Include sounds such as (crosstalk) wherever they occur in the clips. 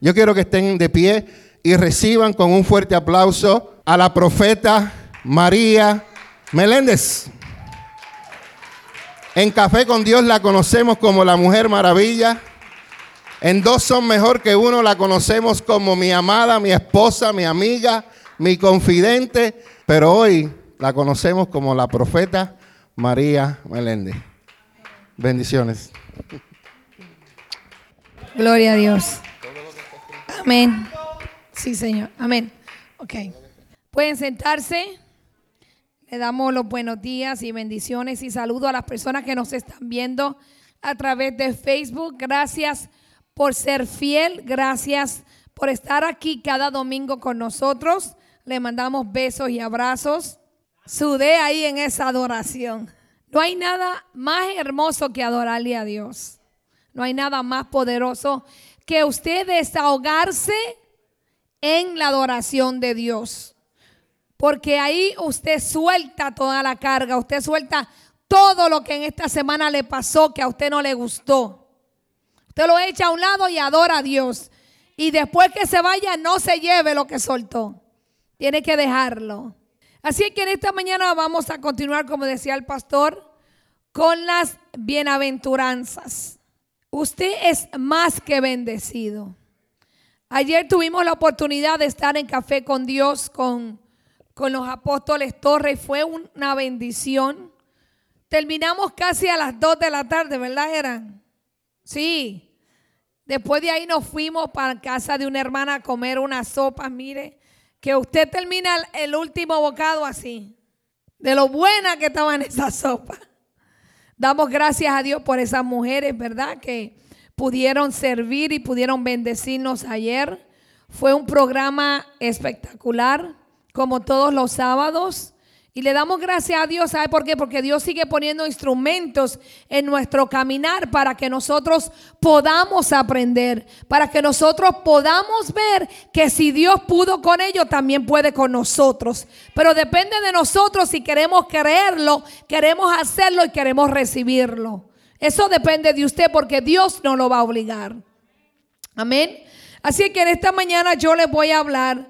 Yo quiero que estén de pie y reciban con un fuerte aplauso a la profeta María Meléndez. En Café con Dios la conocemos como la Mujer Maravilla. En dos son mejor que uno la conocemos como mi amada, mi esposa, mi amiga, mi confidente. Pero hoy la conocemos como la profeta María Meléndez. Bendiciones. Gloria a Dios. Amén. Sí, Señor. Amén. Ok. Pueden sentarse. Le damos los buenos días y bendiciones y saludo a las personas que nos están viendo a través de Facebook. Gracias por ser fiel. Gracias por estar aquí cada domingo con nosotros. Le mandamos besos y abrazos. Sudé ahí en esa adoración. No hay nada más hermoso que adorarle a Dios. No hay nada más poderoso que usted desahogarse en la adoración de Dios. Porque ahí usted suelta toda la carga, usted suelta todo lo que en esta semana le pasó que a usted no le gustó. Usted lo echa a un lado y adora a Dios. Y después que se vaya, no se lleve lo que soltó. Tiene que dejarlo. Así que en esta mañana vamos a continuar, como decía el pastor, con las bienaventuranzas. Usted es más que bendecido. Ayer tuvimos la oportunidad de estar en café con Dios, con, con los apóstoles Torres. Fue una bendición. Terminamos casi a las 2 de la tarde, ¿verdad? Eran. Sí. Después de ahí nos fuimos para casa de una hermana a comer una sopa. Mire, que usted termina el último bocado así. De lo buena que estaba en esa sopa. Damos gracias a Dios por esas mujeres, ¿verdad? Que pudieron servir y pudieron bendecirnos ayer. Fue un programa espectacular, como todos los sábados. Y le damos gracias a Dios, ¿sabe por qué? Porque Dios sigue poniendo instrumentos en nuestro caminar para que nosotros podamos aprender, para que nosotros podamos ver que si Dios pudo con ellos, también puede con nosotros. Pero depende de nosotros si queremos creerlo, queremos hacerlo y queremos recibirlo. Eso depende de usted porque Dios no lo va a obligar. Amén. Así que en esta mañana yo les voy a hablar.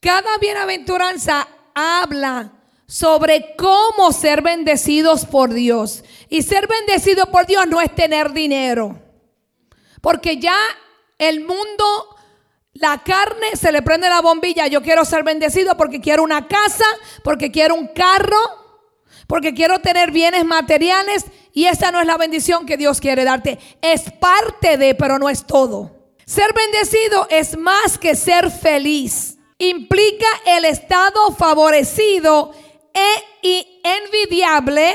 Cada bienaventuranza habla sobre cómo ser bendecidos por Dios. Y ser bendecido por Dios no es tener dinero. Porque ya el mundo, la carne, se le prende la bombilla. Yo quiero ser bendecido porque quiero una casa, porque quiero un carro, porque quiero tener bienes materiales. Y esa no es la bendición que Dios quiere darte. Es parte de, pero no es todo. Ser bendecido es más que ser feliz. Implica el estado favorecido e envidiable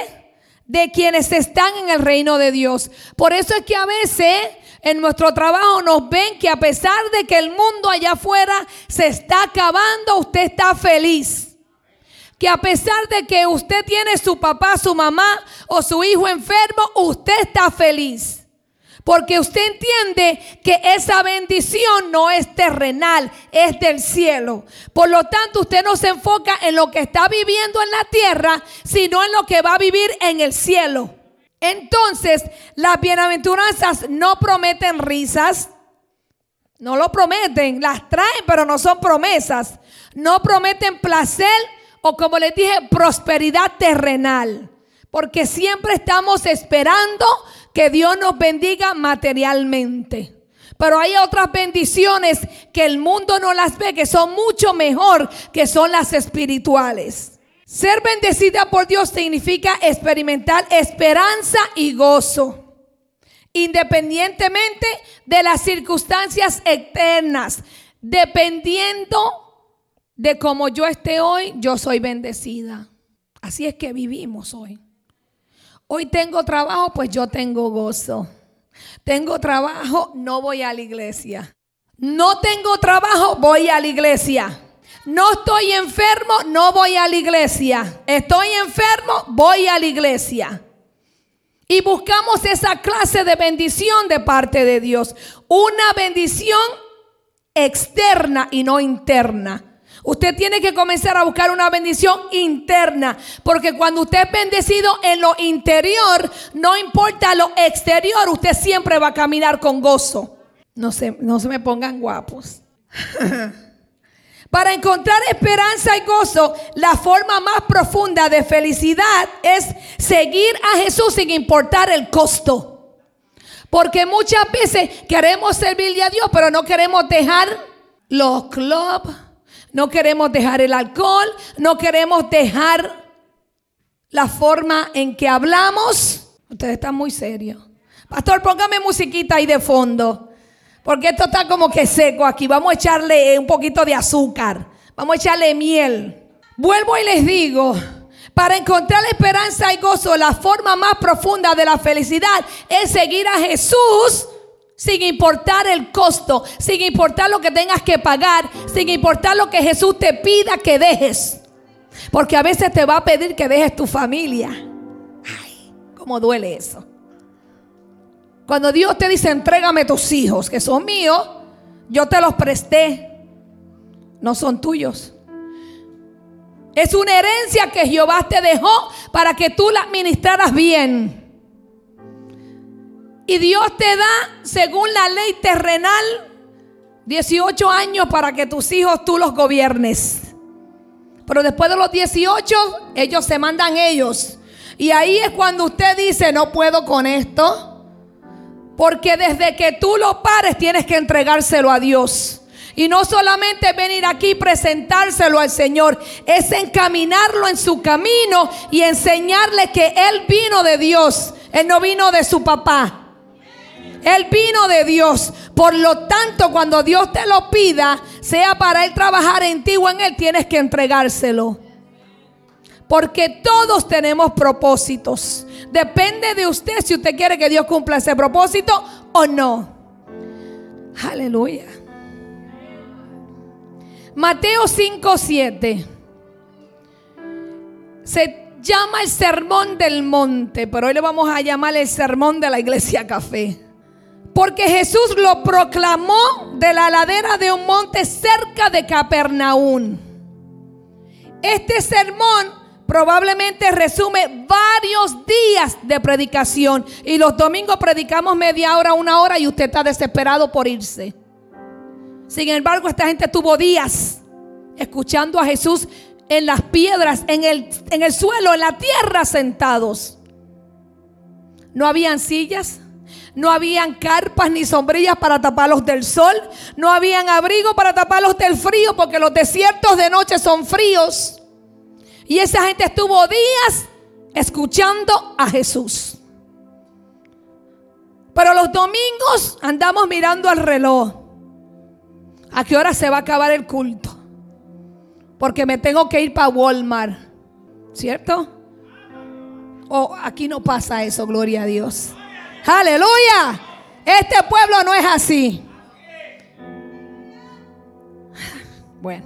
de quienes están en el reino de Dios. Por eso es que a veces en nuestro trabajo nos ven que a pesar de que el mundo allá afuera se está acabando, usted está feliz. Que a pesar de que usted tiene su papá, su mamá o su hijo enfermo, usted está feliz. Porque usted entiende que esa bendición no es terrenal, es del cielo. Por lo tanto, usted no se enfoca en lo que está viviendo en la tierra, sino en lo que va a vivir en el cielo. Entonces, las bienaventuranzas no prometen risas. No lo prometen, las traen, pero no son promesas. No prometen placer o como les dije, prosperidad terrenal. Porque siempre estamos esperando que Dios nos bendiga materialmente. Pero hay otras bendiciones que el mundo no las ve, que son mucho mejor que son las espirituales. Ser bendecida por Dios significa experimentar esperanza y gozo, independientemente de las circunstancias eternas. Dependiendo de cómo yo esté hoy, yo soy bendecida. Así es que vivimos hoy. Hoy tengo trabajo, pues yo tengo gozo. Tengo trabajo, no voy a la iglesia. No tengo trabajo, voy a la iglesia. No estoy enfermo, no voy a la iglesia. Estoy enfermo, voy a la iglesia. Y buscamos esa clase de bendición de parte de Dios. Una bendición externa y no interna. Usted tiene que comenzar a buscar una bendición interna, porque cuando usted es bendecido en lo interior, no importa lo exterior, usted siempre va a caminar con gozo. No se, no se me pongan guapos. (laughs) Para encontrar esperanza y gozo, la forma más profunda de felicidad es seguir a Jesús sin importar el costo. Porque muchas veces queremos servirle a Dios, pero no queremos dejar los clubs, no queremos dejar el alcohol, no queremos dejar la forma en que hablamos. Ustedes están muy serios. Pastor, póngame musiquita ahí de fondo. Porque esto está como que seco aquí. Vamos a echarle un poquito de azúcar. Vamos a echarle miel. Vuelvo y les digo, para encontrar esperanza y gozo, la forma más profunda de la felicidad es seguir a Jesús sin importar el costo, sin importar lo que tengas que pagar, sin importar lo que Jesús te pida que dejes. Porque a veces te va a pedir que dejes tu familia. Ay, cómo duele eso. Cuando Dios te dice, entrégame tus hijos, que son míos, yo te los presté, no son tuyos. Es una herencia que Jehová te dejó para que tú la administraras bien. Y Dios te da, según la ley terrenal, 18 años para que tus hijos tú los gobiernes. Pero después de los 18, ellos se mandan ellos. Y ahí es cuando usted dice, no puedo con esto. Porque desde que tú lo pares tienes que entregárselo a Dios. Y no solamente venir aquí y presentárselo al Señor, es encaminarlo en su camino y enseñarle que Él vino de Dios. Él no vino de su papá. Él vino de Dios. Por lo tanto, cuando Dios te lo pida, sea para Él trabajar en ti o en Él, tienes que entregárselo. Porque todos tenemos propósitos. Depende de usted si usted quiere que Dios cumpla ese propósito o no. Aleluya. Mateo 5, 7. Se llama el sermón del monte, pero hoy le vamos a llamar el sermón de la iglesia café. Porque Jesús lo proclamó de la ladera de un monte cerca de Capernaum. Este sermón probablemente resume varios días de predicación. Y los domingos predicamos media hora, una hora y usted está desesperado por irse. Sin embargo, esta gente tuvo días escuchando a Jesús en las piedras, en el, en el suelo, en la tierra sentados. No habían sillas. No habían carpas ni sombrillas para taparlos del sol. No habían abrigo para taparlos del frío porque los desiertos de noche son fríos. Y esa gente estuvo días escuchando a Jesús. Pero los domingos andamos mirando al reloj. ¿A qué hora se va a acabar el culto? Porque me tengo que ir para Walmart. ¿Cierto? O aquí no pasa eso, gloria a Dios. Aleluya. Este pueblo no es así. Bueno,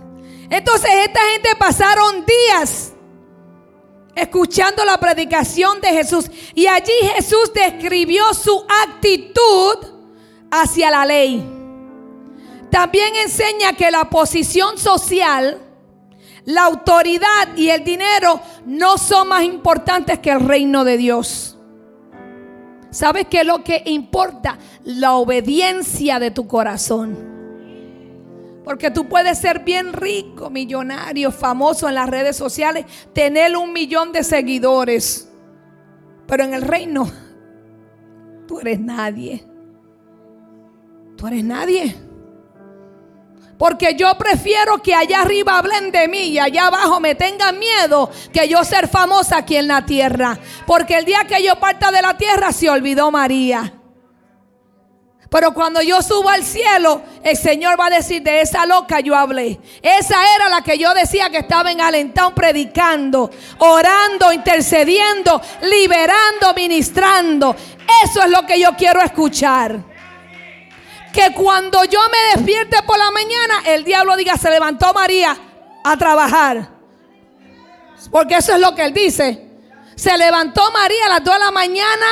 entonces esta gente pasaron días escuchando la predicación de Jesús. Y allí Jesús describió su actitud hacia la ley. También enseña que la posición social, la autoridad y el dinero no son más importantes que el reino de Dios. ¿Sabes qué es lo que importa? La obediencia de tu corazón. Porque tú puedes ser bien rico, millonario, famoso en las redes sociales, tener un millón de seguidores. Pero en el reino, tú eres nadie. Tú eres nadie. Porque yo prefiero que allá arriba hablen de mí y allá abajo me tengan miedo que yo ser famosa aquí en la tierra. Porque el día que yo parta de la tierra se olvidó María. Pero cuando yo subo al cielo, el Señor va a decir, de esa loca yo hablé. Esa era la que yo decía que estaba en Alentón predicando, orando, intercediendo, liberando, ministrando. Eso es lo que yo quiero escuchar. Que cuando yo me despierte por la mañana, el diablo diga, se levantó María a trabajar. Porque eso es lo que él dice. Se levantó María a las 2 de la mañana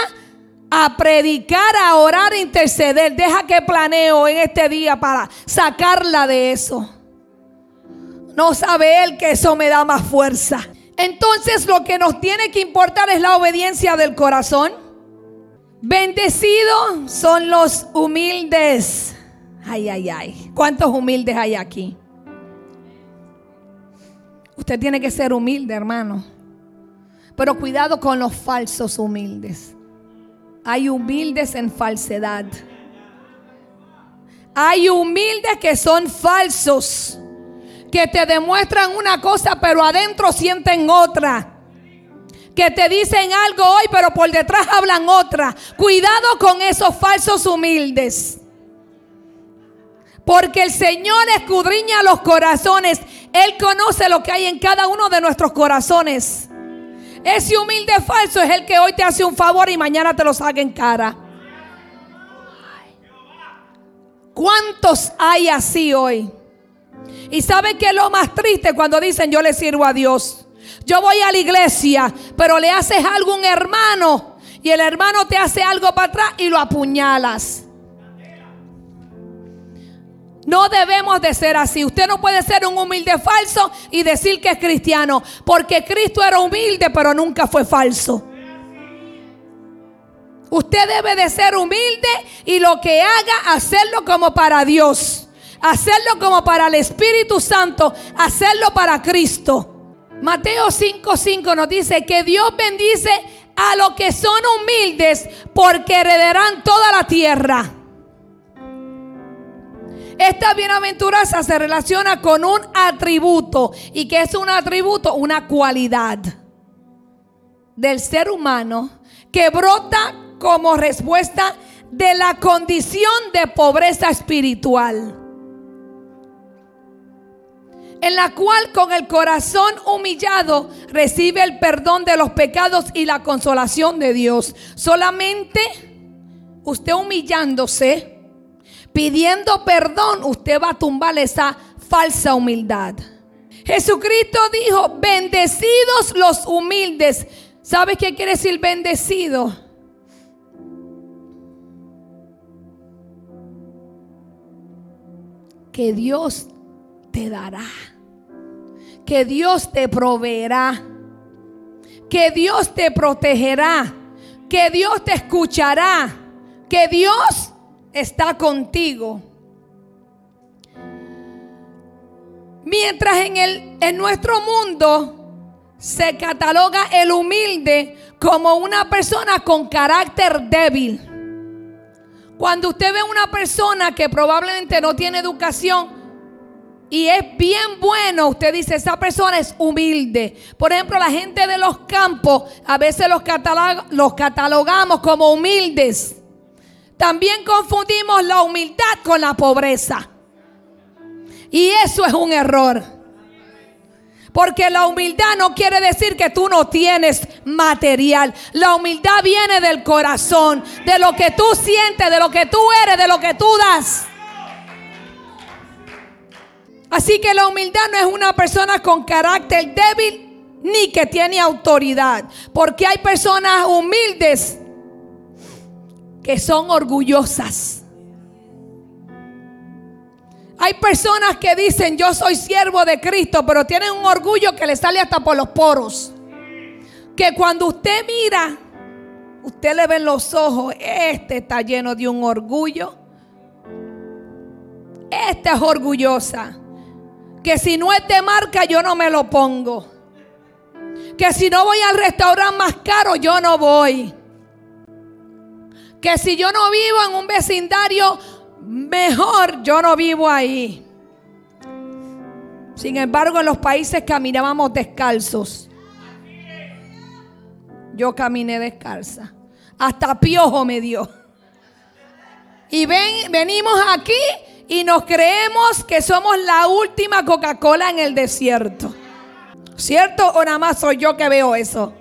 a predicar, a orar, a interceder. Deja que planeo en este día para sacarla de eso. No sabe él que eso me da más fuerza. Entonces lo que nos tiene que importar es la obediencia del corazón. Bendecidos son los humildes. Ay, ay, ay. ¿Cuántos humildes hay aquí? Usted tiene que ser humilde, hermano. Pero cuidado con los falsos humildes. Hay humildes en falsedad. Hay humildes que son falsos, que te demuestran una cosa, pero adentro sienten otra. Que te dicen algo hoy, pero por detrás hablan otra. Cuidado con esos falsos humildes. Porque el Señor escudriña los corazones. Él conoce lo que hay en cada uno de nuestros corazones. Ese humilde falso es el que hoy te hace un favor y mañana te lo saca en cara. ¿Cuántos hay así hoy? Y saben que lo más triste cuando dicen yo le sirvo a Dios. Yo voy a la iglesia, pero le haces algo a un hermano y el hermano te hace algo para atrás y lo apuñalas. No debemos de ser así. Usted no puede ser un humilde falso y decir que es cristiano, porque Cristo era humilde, pero nunca fue falso. Usted debe de ser humilde y lo que haga, hacerlo como para Dios. Hacerlo como para el Espíritu Santo. Hacerlo para Cristo. Mateo 5:5 nos dice que Dios bendice a los que son humildes porque heredarán toda la tierra. Esta bienaventuranza se relaciona con un atributo. ¿Y que es un atributo? Una cualidad del ser humano que brota como respuesta de la condición de pobreza espiritual. En la cual con el corazón humillado recibe el perdón de los pecados y la consolación de Dios. Solamente usted humillándose, pidiendo perdón, usted va a tumbar esa falsa humildad. Jesucristo dijo, bendecidos los humildes. ¿Sabe qué quiere decir bendecido? que Dios te dará, que Dios te proveerá, que Dios te protegerá, que Dios te escuchará, que Dios está contigo. Mientras en, el, en nuestro mundo se cataloga el humilde como una persona con carácter débil. Cuando usted ve una persona que probablemente no tiene educación y es bien bueno, usted dice, esa persona es humilde. Por ejemplo, la gente de los campos, a veces los, los catalogamos como humildes. También confundimos la humildad con la pobreza. Y eso es un error. Porque la humildad no quiere decir que tú no tienes material. La humildad viene del corazón, de lo que tú sientes, de lo que tú eres, de lo que tú das. Así que la humildad no es una persona con carácter débil ni que tiene autoridad. Porque hay personas humildes que son orgullosas. Hay personas que dicen yo soy siervo de Cristo, pero tienen un orgullo que le sale hasta por los poros. Que cuando usted mira, usted le ve los ojos, este está lleno de un orgullo. Esta es orgullosa. Que si no es de marca, yo no me lo pongo. Que si no voy al restaurante más caro, yo no voy. Que si yo no vivo en un vecindario mejor yo no vivo ahí. Sin embargo, en los países caminábamos descalzos. Yo caminé descalza. Hasta piojo me dio. Y ven, venimos aquí y nos creemos que somos la última Coca-Cola en el desierto. ¿Cierto o nada más soy yo que veo eso?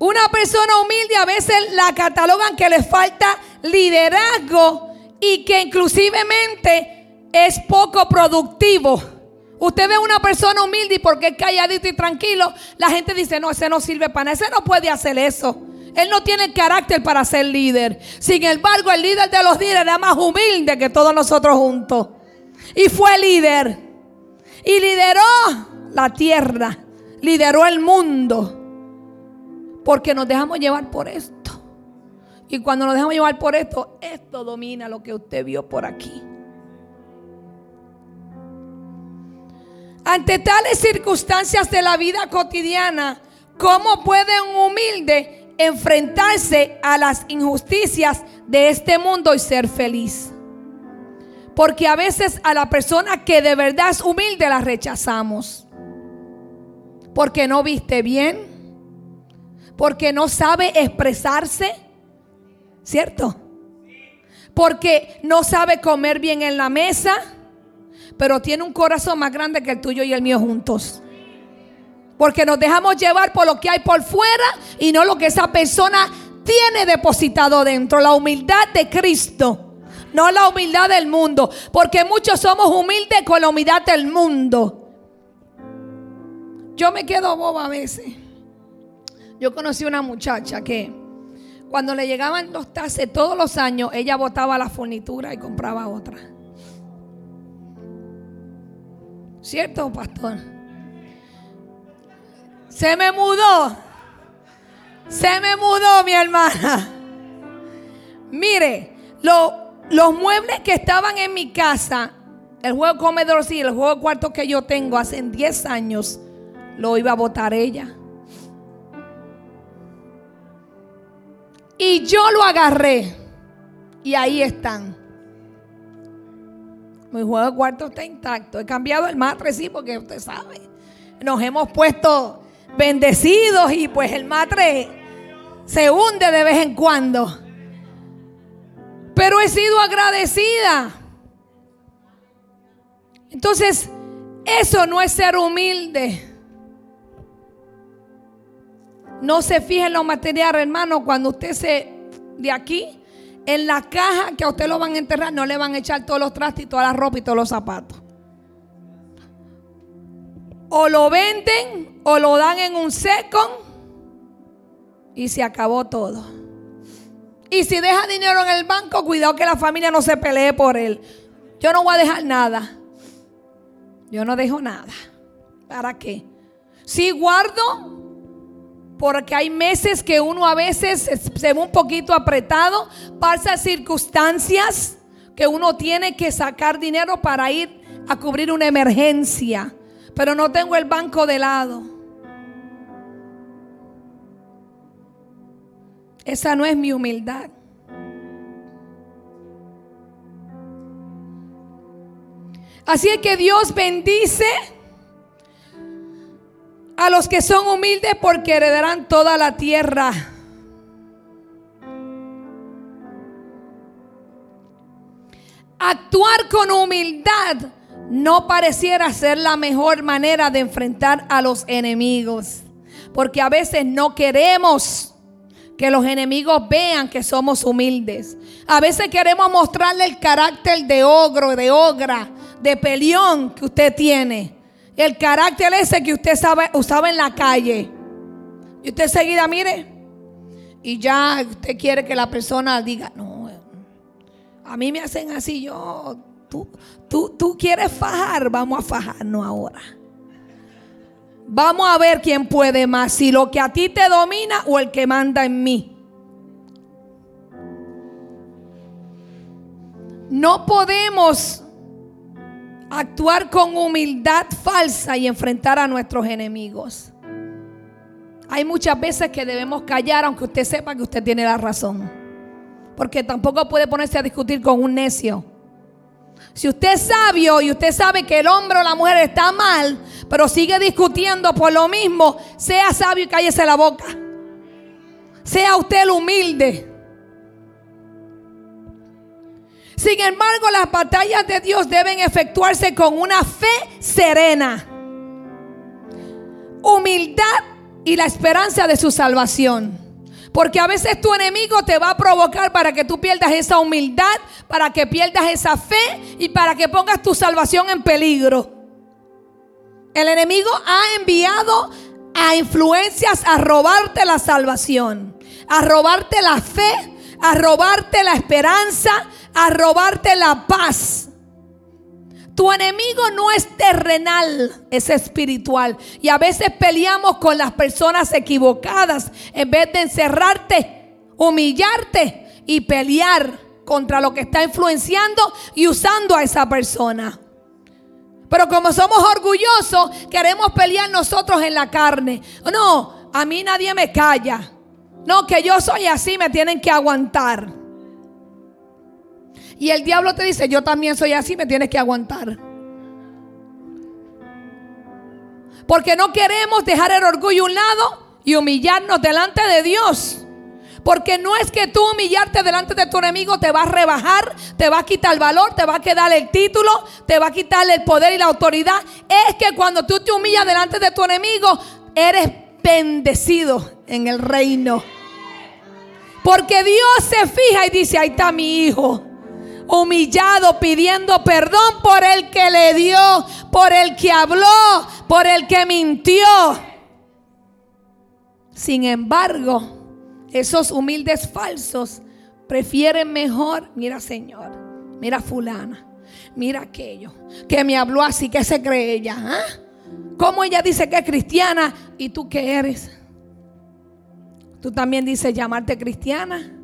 Una persona humilde a veces la catalogan que le falta liderazgo y que inclusivemente es poco productivo. Usted ve una persona humilde y porque es calladito y tranquilo, la gente dice, no, ese no sirve para nada, ese no puede hacer eso. Él no tiene carácter para ser líder. Sin embargo, el líder de los líderes era más humilde que todos nosotros juntos. Y fue líder. Y lideró la tierra. Lideró el mundo. Porque nos dejamos llevar por esto. Y cuando nos dejamos llevar por esto, esto domina lo que usted vio por aquí. Ante tales circunstancias de la vida cotidiana, ¿cómo puede un humilde enfrentarse a las injusticias de este mundo y ser feliz? Porque a veces a la persona que de verdad es humilde la rechazamos. Porque no viste bien. Porque no sabe expresarse. ¿Cierto? Porque no sabe comer bien en la mesa. Pero tiene un corazón más grande que el tuyo y el mío juntos. Porque nos dejamos llevar por lo que hay por fuera y no lo que esa persona tiene depositado dentro. La humildad de Cristo no la humildad del mundo, porque muchos somos humildes con la humildad del mundo. Yo me quedo boba a veces. Yo conocí una muchacha que cuando le llegaban los tases todos los años, ella botaba la furnitura y compraba otra. ¿Cierto, pastor? Se me mudó. Se me mudó, mi hermana. Mire, lo los muebles que estaban en mi casa, el juego comedor sí, el juego cuarto que yo tengo hace 10 años, lo iba a botar ella. Y yo lo agarré. Y ahí están. Mi juego de cuarto está intacto. He cambiado el matre, sí, porque usted sabe. Nos hemos puesto bendecidos y pues el matre se hunde de vez en cuando. Pero he sido agradecida. Entonces, eso no es ser humilde. No se fije en lo material, hermano, cuando usted se de aquí, en la caja que a usted lo van a enterrar, no le van a echar todos los trastes y toda la ropa y todos los zapatos. O lo venden o lo dan en un seco y se acabó todo. Y si deja dinero en el banco, cuidado que la familia no se pelee por él. Yo no voy a dejar nada. Yo no dejo nada. ¿Para qué? Si guardo, porque hay meses que uno a veces se ve un poquito apretado, pasa circunstancias que uno tiene que sacar dinero para ir a cubrir una emergencia. Pero no tengo el banco de lado. Esa no es mi humildad. Así es que Dios bendice a los que son humildes porque heredarán toda la tierra. Actuar con humildad no pareciera ser la mejor manera de enfrentar a los enemigos. Porque a veces no queremos que los enemigos vean que somos humildes. A veces queremos mostrarle el carácter de ogro, de ogra, de peleón que usted tiene. El carácter ese que usted sabe, usaba en la calle. Y usted seguida, mire, y ya usted quiere que la persona diga, no, a mí me hacen así, yo, tú, tú, tú quieres fajar, vamos a fajarnos ahora. Vamos a ver quién puede más, si lo que a ti te domina o el que manda en mí. No podemos actuar con humildad falsa y enfrentar a nuestros enemigos. Hay muchas veces que debemos callar aunque usted sepa que usted tiene la razón. Porque tampoco puede ponerse a discutir con un necio. Si usted es sabio y usted sabe que el hombre o la mujer está mal, pero sigue discutiendo por lo mismo, sea sabio y cállese la boca. Sea usted el humilde. Sin embargo, las batallas de Dios deben efectuarse con una fe serena, humildad y la esperanza de su salvación. Porque a veces tu enemigo te va a provocar para que tú pierdas esa humildad, para que pierdas esa fe y para que pongas tu salvación en peligro. El enemigo ha enviado a influencias a robarte la salvación, a robarte la fe, a robarte la esperanza, a robarte la paz. Tu enemigo no es terrenal, es espiritual. Y a veces peleamos con las personas equivocadas en vez de encerrarte, humillarte y pelear contra lo que está influenciando y usando a esa persona. Pero como somos orgullosos, queremos pelear nosotros en la carne. No, a mí nadie me calla. No, que yo soy así, me tienen que aguantar. Y el diablo te dice, yo también soy así, me tienes que aguantar. Porque no queremos dejar el orgullo a un lado y humillarnos delante de Dios. Porque no es que tú humillarte delante de tu enemigo te va a rebajar, te va a quitar el valor, te va a quedar el título, te va a quitar el poder y la autoridad. Es que cuando tú te humillas delante de tu enemigo, eres bendecido en el reino. Porque Dios se fija y dice, ahí está mi hijo humillado, pidiendo perdón por el que le dio, por el que habló, por el que mintió. Sin embargo, esos humildes falsos prefieren mejor, mira Señor, mira fulana, mira aquello, que me habló así, que se cree ella. ¿ah? ¿Cómo ella dice que es cristiana y tú qué eres? Tú también dices llamarte cristiana.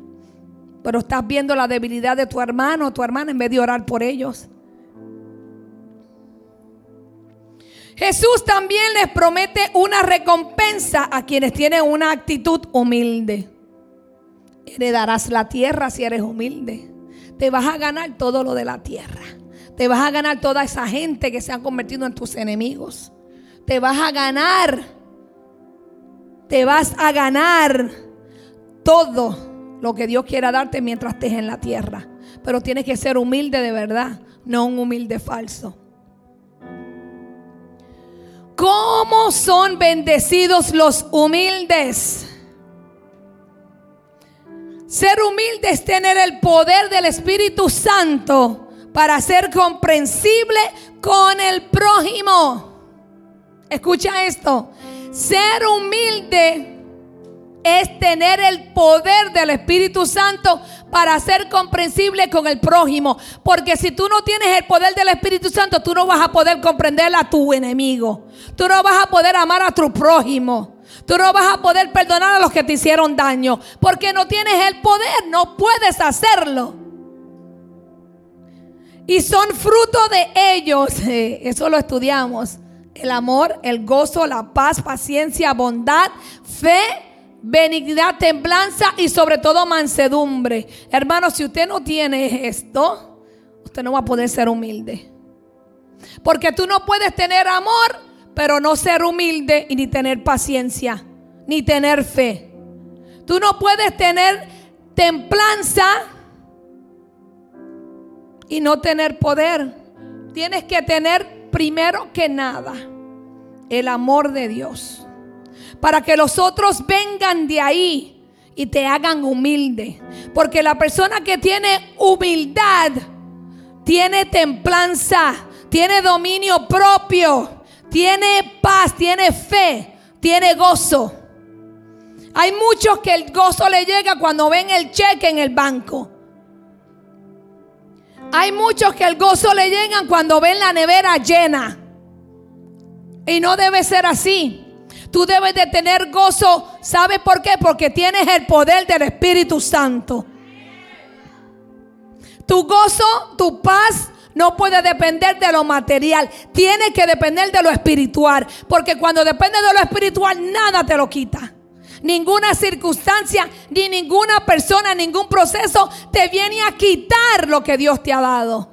Pero estás viendo la debilidad de tu hermano o tu hermana en vez de orar por ellos. Jesús también les promete una recompensa a quienes tienen una actitud humilde. Heredarás la tierra si eres humilde. Te vas a ganar todo lo de la tierra. Te vas a ganar toda esa gente que se han convertido en tus enemigos. Te vas a ganar. Te vas a ganar todo lo que Dios quiera darte mientras estés en la tierra. Pero tienes que ser humilde de verdad, no un humilde falso. ¿Cómo son bendecidos los humildes? Ser humilde es tener el poder del Espíritu Santo para ser comprensible con el prójimo. Escucha esto. Ser humilde es tener el poder del Espíritu Santo para ser comprensible con el prójimo. Porque si tú no tienes el poder del Espíritu Santo, tú no vas a poder comprender a tu enemigo. Tú no vas a poder amar a tu prójimo. Tú no vas a poder perdonar a los que te hicieron daño. Porque no tienes el poder, no puedes hacerlo. Y son fruto de ellos. (laughs) Eso lo estudiamos. El amor, el gozo, la paz, paciencia, bondad, fe benignidad, templanza y sobre todo mansedumbre. Hermano, si usted no tiene esto, usted no va a poder ser humilde. Porque tú no puedes tener amor, pero no ser humilde y ni tener paciencia, ni tener fe. Tú no puedes tener templanza y no tener poder. Tienes que tener primero que nada el amor de Dios para que los otros vengan de ahí y te hagan humilde. Porque la persona que tiene humildad tiene templanza, tiene dominio propio, tiene paz, tiene fe, tiene gozo. Hay muchos que el gozo le llega cuando ven el cheque en el banco. Hay muchos que el gozo le llega cuando ven la nevera llena. Y no debe ser así. Tú debes de tener gozo. ¿Sabe por qué? Porque tienes el poder del Espíritu Santo. Tu gozo, tu paz no puede depender de lo material. Tiene que depender de lo espiritual. Porque cuando depende de lo espiritual, nada te lo quita. Ninguna circunstancia, ni ninguna persona, ningún proceso te viene a quitar lo que Dios te ha dado.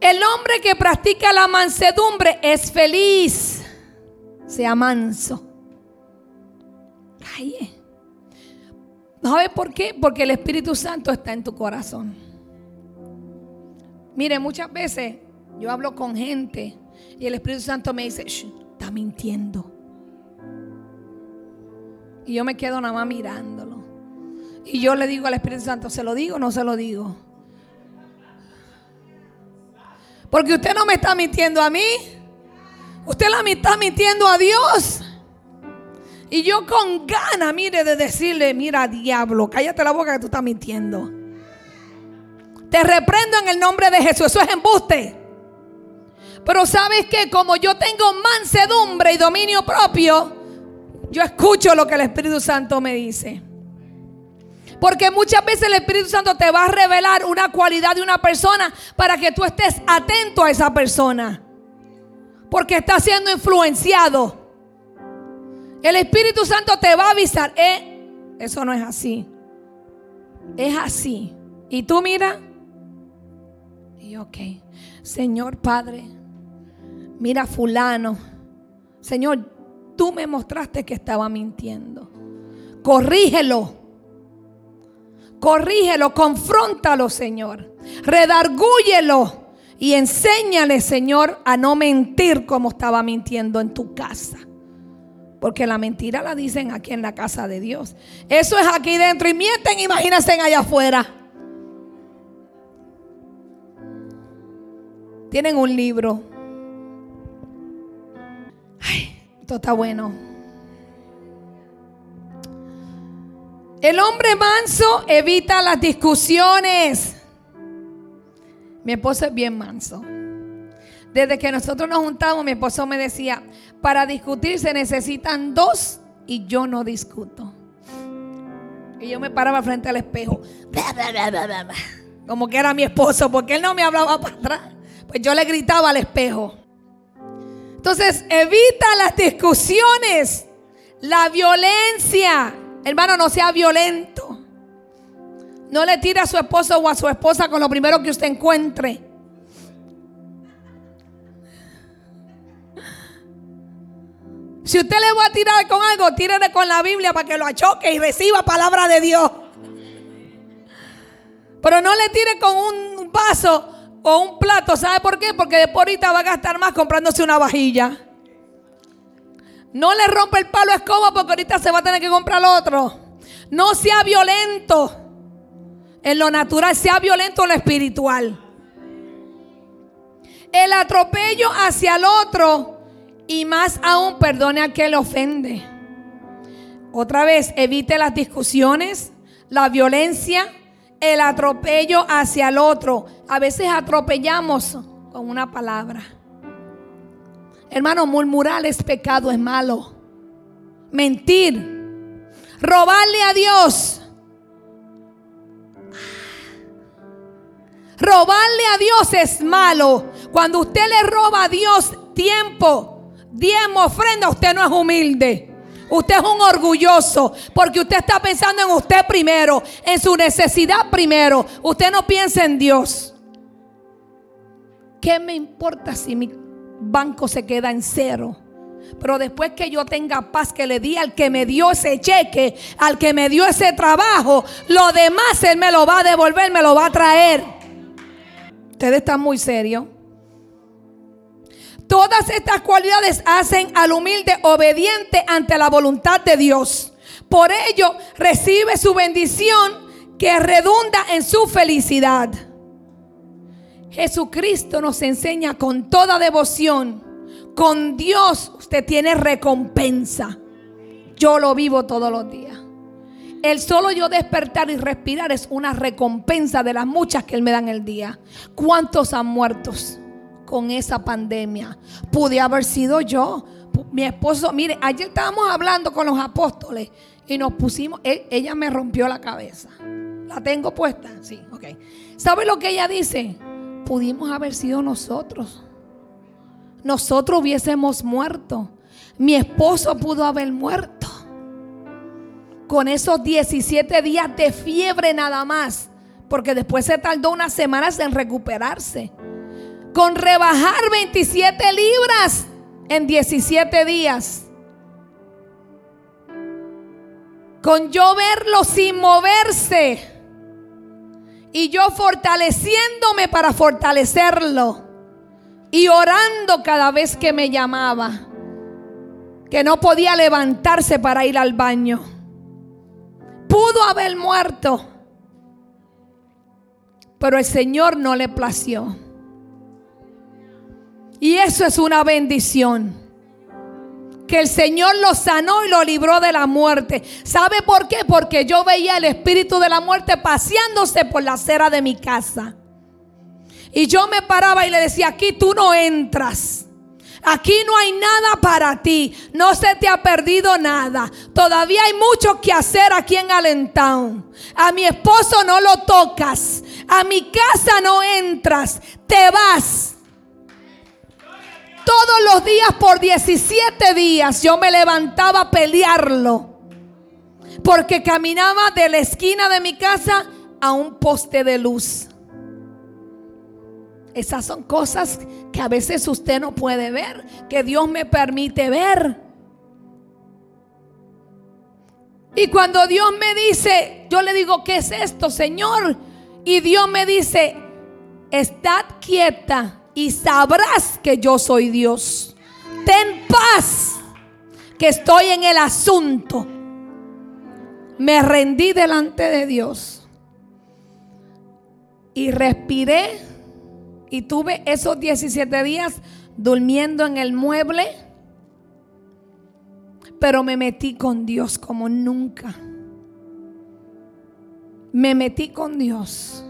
El hombre que practica la mansedumbre es feliz. Sea manso. Ay, ¿Sabe por qué? Porque el Espíritu Santo está en tu corazón. Mire, muchas veces yo hablo con gente y el Espíritu Santo me dice, está mintiendo. Y yo me quedo nada más mirándolo. Y yo le digo al Espíritu Santo, ¿se lo digo o no se lo digo? Porque usted no me está mintiendo a mí. Usted la está mintiendo a Dios. Y yo con ganas, mire, de decirle, mira, diablo, cállate la boca que tú estás mintiendo. Te reprendo en el nombre de Jesús. Eso es embuste. Pero sabes que como yo tengo mansedumbre y dominio propio, yo escucho lo que el Espíritu Santo me dice. Porque muchas veces el Espíritu Santo te va a revelar una cualidad de una persona para que tú estés atento a esa persona. Porque está siendo influenciado. El Espíritu Santo te va a avisar. Eh, eso no es así. Es así. Y tú mira. Y ok. Señor Padre. Mira fulano. Señor, tú me mostraste que estaba mintiendo. Corrígelo. Corrígelo, confróntalo, Señor. Redargúyelo y enséñale, Señor, a no mentir como estaba mintiendo en tu casa. Porque la mentira la dicen aquí en la casa de Dios. Eso es aquí dentro y mienten, imagínense allá afuera. Tienen un libro. Ay, esto está bueno. El hombre manso evita las discusiones. Mi esposo es bien manso. Desde que nosotros nos juntamos, mi esposo me decía, para discutir se necesitan dos y yo no discuto. Y yo me paraba frente al espejo, como que era mi esposo, porque él no me hablaba para atrás. Pues yo le gritaba al espejo. Entonces, evita las discusiones, la violencia. Hermano, no sea violento. No le tire a su esposo o a su esposa con lo primero que usted encuentre. Si usted le va a tirar con algo, tírele con la Biblia para que lo achoque y reciba palabra de Dios. Pero no le tire con un vaso o un plato. ¿Sabe por qué? Porque después ahorita va a gastar más comprándose una vajilla. No le rompe el palo a escoba porque ahorita se va a tener que comprar otro. No sea violento en lo natural, sea violento en lo espiritual. El atropello hacia el otro y más aún perdone a quien le ofende. Otra vez, evite las discusiones, la violencia, el atropello hacia el otro. A veces atropellamos con una palabra. Hermano, murmurar es pecado, es malo. Mentir, robarle a Dios. Robarle a Dios es malo. Cuando usted le roba a Dios tiempo, diezmo, ofrenda, usted no es humilde. Usted es un orgulloso porque usted está pensando en usted primero, en su necesidad primero. Usted no piensa en Dios. ¿Qué me importa si mi banco se queda en cero? Pero después que yo tenga paz, que le di al que me dio ese cheque, al que me dio ese trabajo, lo demás Él me lo va a devolver, me lo va a traer. Ustedes están muy serios. Todas estas cualidades hacen al humilde obediente ante la voluntad de Dios. Por ello recibe su bendición que redunda en su felicidad. Jesucristo nos enseña con toda devoción. Con Dios usted tiene recompensa. Yo lo vivo todos los días. El solo yo despertar y respirar es una recompensa de las muchas que Él me da en el día. ¿Cuántos han muerto con esa pandemia? Pude haber sido yo. Mi esposo, mire, ayer estábamos hablando con los apóstoles y nos pusimos, e, ella me rompió la cabeza. ¿La tengo puesta? Sí, ok. ¿Sabe lo que ella dice? Pudimos haber sido nosotros. Nosotros hubiésemos muerto. Mi esposo pudo haber muerto con esos 17 días de fiebre nada más, porque después se tardó unas semanas en recuperarse. Con rebajar 27 libras en 17 días. Con yo verlo sin moverse. Y yo fortaleciéndome para fortalecerlo. Y orando cada vez que me llamaba. Que no podía levantarse para ir al baño pudo haber muerto. Pero el Señor no le plació. Y eso es una bendición. Que el Señor lo sanó y lo libró de la muerte. ¿Sabe por qué? Porque yo veía el espíritu de la muerte paseándose por la acera de mi casa. Y yo me paraba y le decía, aquí tú no entras. Aquí no hay nada para ti. No se te ha perdido nada. Todavía hay mucho que hacer aquí en Allentown. A mi esposo no lo tocas. A mi casa no entras. Te vas. Todos los días por 17 días yo me levantaba a pelearlo. Porque caminaba de la esquina de mi casa a un poste de luz. Esas son cosas que a veces usted no puede ver, que Dios me permite ver. Y cuando Dios me dice, yo le digo, ¿qué es esto, Señor? Y Dios me dice, estad quieta y sabrás que yo soy Dios. Ten paz, que estoy en el asunto. Me rendí delante de Dios y respiré y tuve esos 17 días durmiendo en el mueble, pero me metí con Dios como nunca. Me metí con Dios.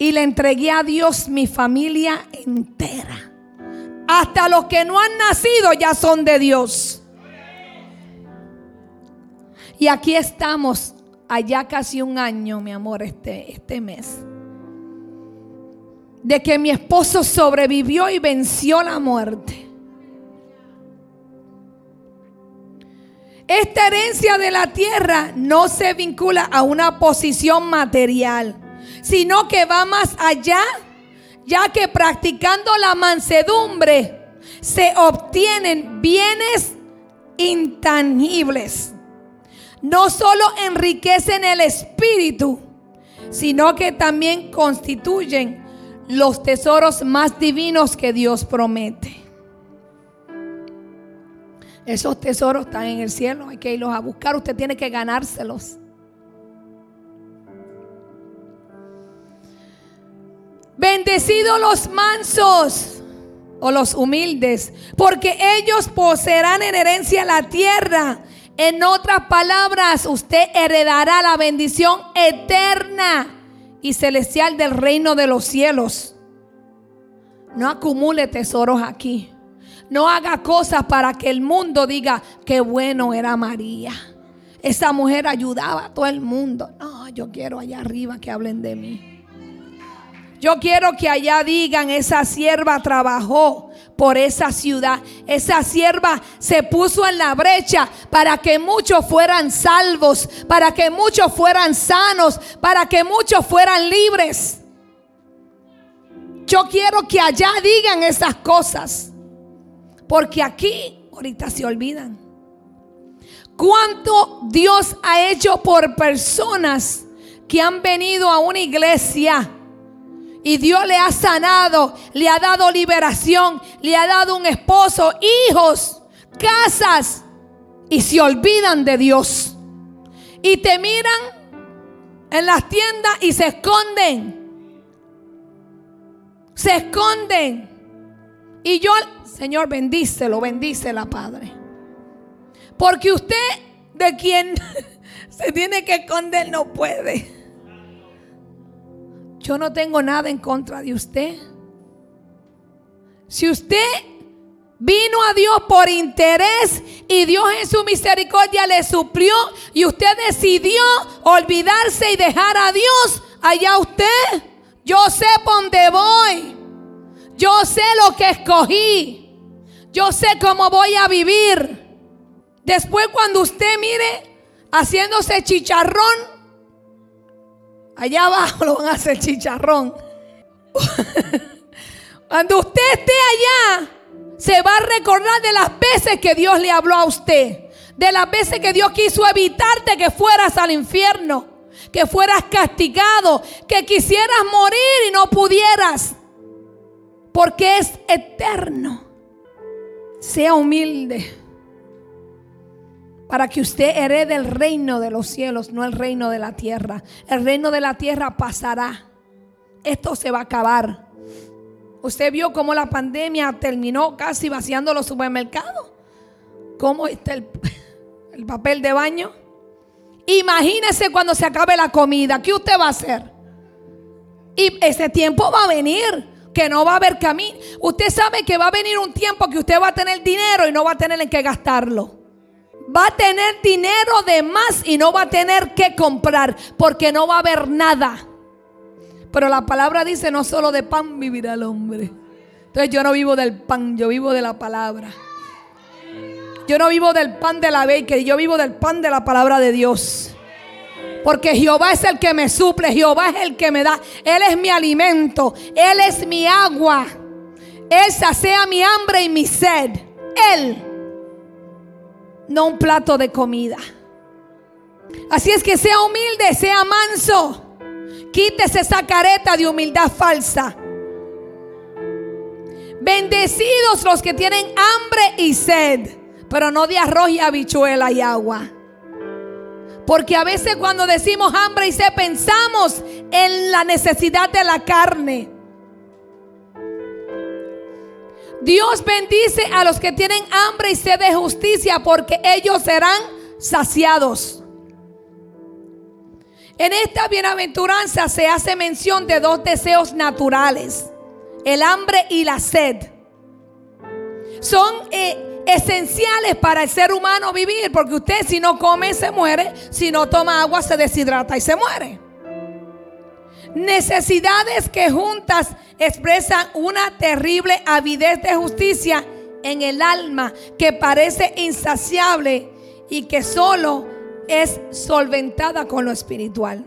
Y le entregué a Dios mi familia entera. Hasta los que no han nacido ya son de Dios. Y aquí estamos, allá casi un año, mi amor, este, este mes de que mi esposo sobrevivió y venció la muerte. Esta herencia de la tierra no se vincula a una posición material, sino que va más allá, ya que practicando la mansedumbre se obtienen bienes intangibles. No solo enriquecen el espíritu, sino que también constituyen los tesoros más divinos que Dios promete. Esos tesoros están en el cielo, hay que irlos a buscar, usted tiene que ganárselos. Bendecidos los mansos o los humildes, porque ellos poseerán en herencia la tierra. En otras palabras, usted heredará la bendición eterna y celestial del reino de los cielos. No acumule tesoros aquí. No haga cosas para que el mundo diga que bueno era María. Esa mujer ayudaba a todo el mundo. No, yo quiero allá arriba que hablen de mí. Yo quiero que allá digan, esa sierva trabajó por esa ciudad. Esa sierva se puso en la brecha para que muchos fueran salvos, para que muchos fueran sanos, para que muchos fueran libres. Yo quiero que allá digan esas cosas, porque aquí ahorita se olvidan. ¿Cuánto Dios ha hecho por personas que han venido a una iglesia? Y Dios le ha sanado, le ha dado liberación, le ha dado un esposo, hijos, casas. Y se olvidan de Dios. Y te miran en las tiendas y se esconden. Se esconden. Y yo, Señor, bendícelo, bendícela, Padre. Porque usted de quien (laughs) se tiene que esconder no puede. Yo no tengo nada en contra de usted. Si usted vino a Dios por interés y Dios en su misericordia le suplió y usted decidió olvidarse y dejar a Dios, allá usted. Yo sé por dónde voy. Yo sé lo que escogí. Yo sé cómo voy a vivir. Después cuando usted mire haciéndose chicharrón, Allá abajo lo van a hacer chicharrón. (laughs) Cuando usted esté allá, se va a recordar de las veces que Dios le habló a usted. De las veces que Dios quiso evitarte que fueras al infierno. Que fueras castigado. Que quisieras morir y no pudieras. Porque es eterno. Sea humilde para que usted herede el reino de los cielos, no el reino de la tierra. El reino de la tierra pasará. Esto se va a acabar. Usted vio cómo la pandemia terminó casi vaciando los supermercados. ¿Cómo está el, (laughs) el papel de baño? Imagínese cuando se acabe la comida. ¿Qué usted va a hacer? Y ese tiempo va a venir. que no va a haber camino. Usted sabe que va a venir un tiempo que usted va a tener dinero y no va a tener en qué gastarlo. Va a tener dinero de más y no va a tener que comprar porque no va a haber nada. Pero la palabra dice, no solo de pan vivirá el hombre. Entonces yo no vivo del pan, yo vivo de la palabra. Yo no vivo del pan de la bakery, yo vivo del pan de la palabra de Dios. Porque Jehová es el que me suple, Jehová es el que me da. Él es mi alimento, Él es mi agua. Él sacia mi hambre y mi sed. Él, no un plato de comida. Así es que sea humilde, sea manso. Quítese esa careta de humildad falsa. Bendecidos los que tienen hambre y sed, pero no de arroz y habichuela y agua. Porque a veces cuando decimos hambre y sed pensamos en la necesidad de la carne. Dios bendice a los que tienen hambre y sed de justicia porque ellos serán saciados. En esta bienaventuranza se hace mención de dos deseos naturales, el hambre y la sed. Son eh, esenciales para el ser humano vivir, porque usted si no come se muere, si no toma agua se deshidrata y se muere. Necesidades que juntas expresan una terrible avidez de justicia en el alma que parece insaciable y que solo es solventada con lo espiritual.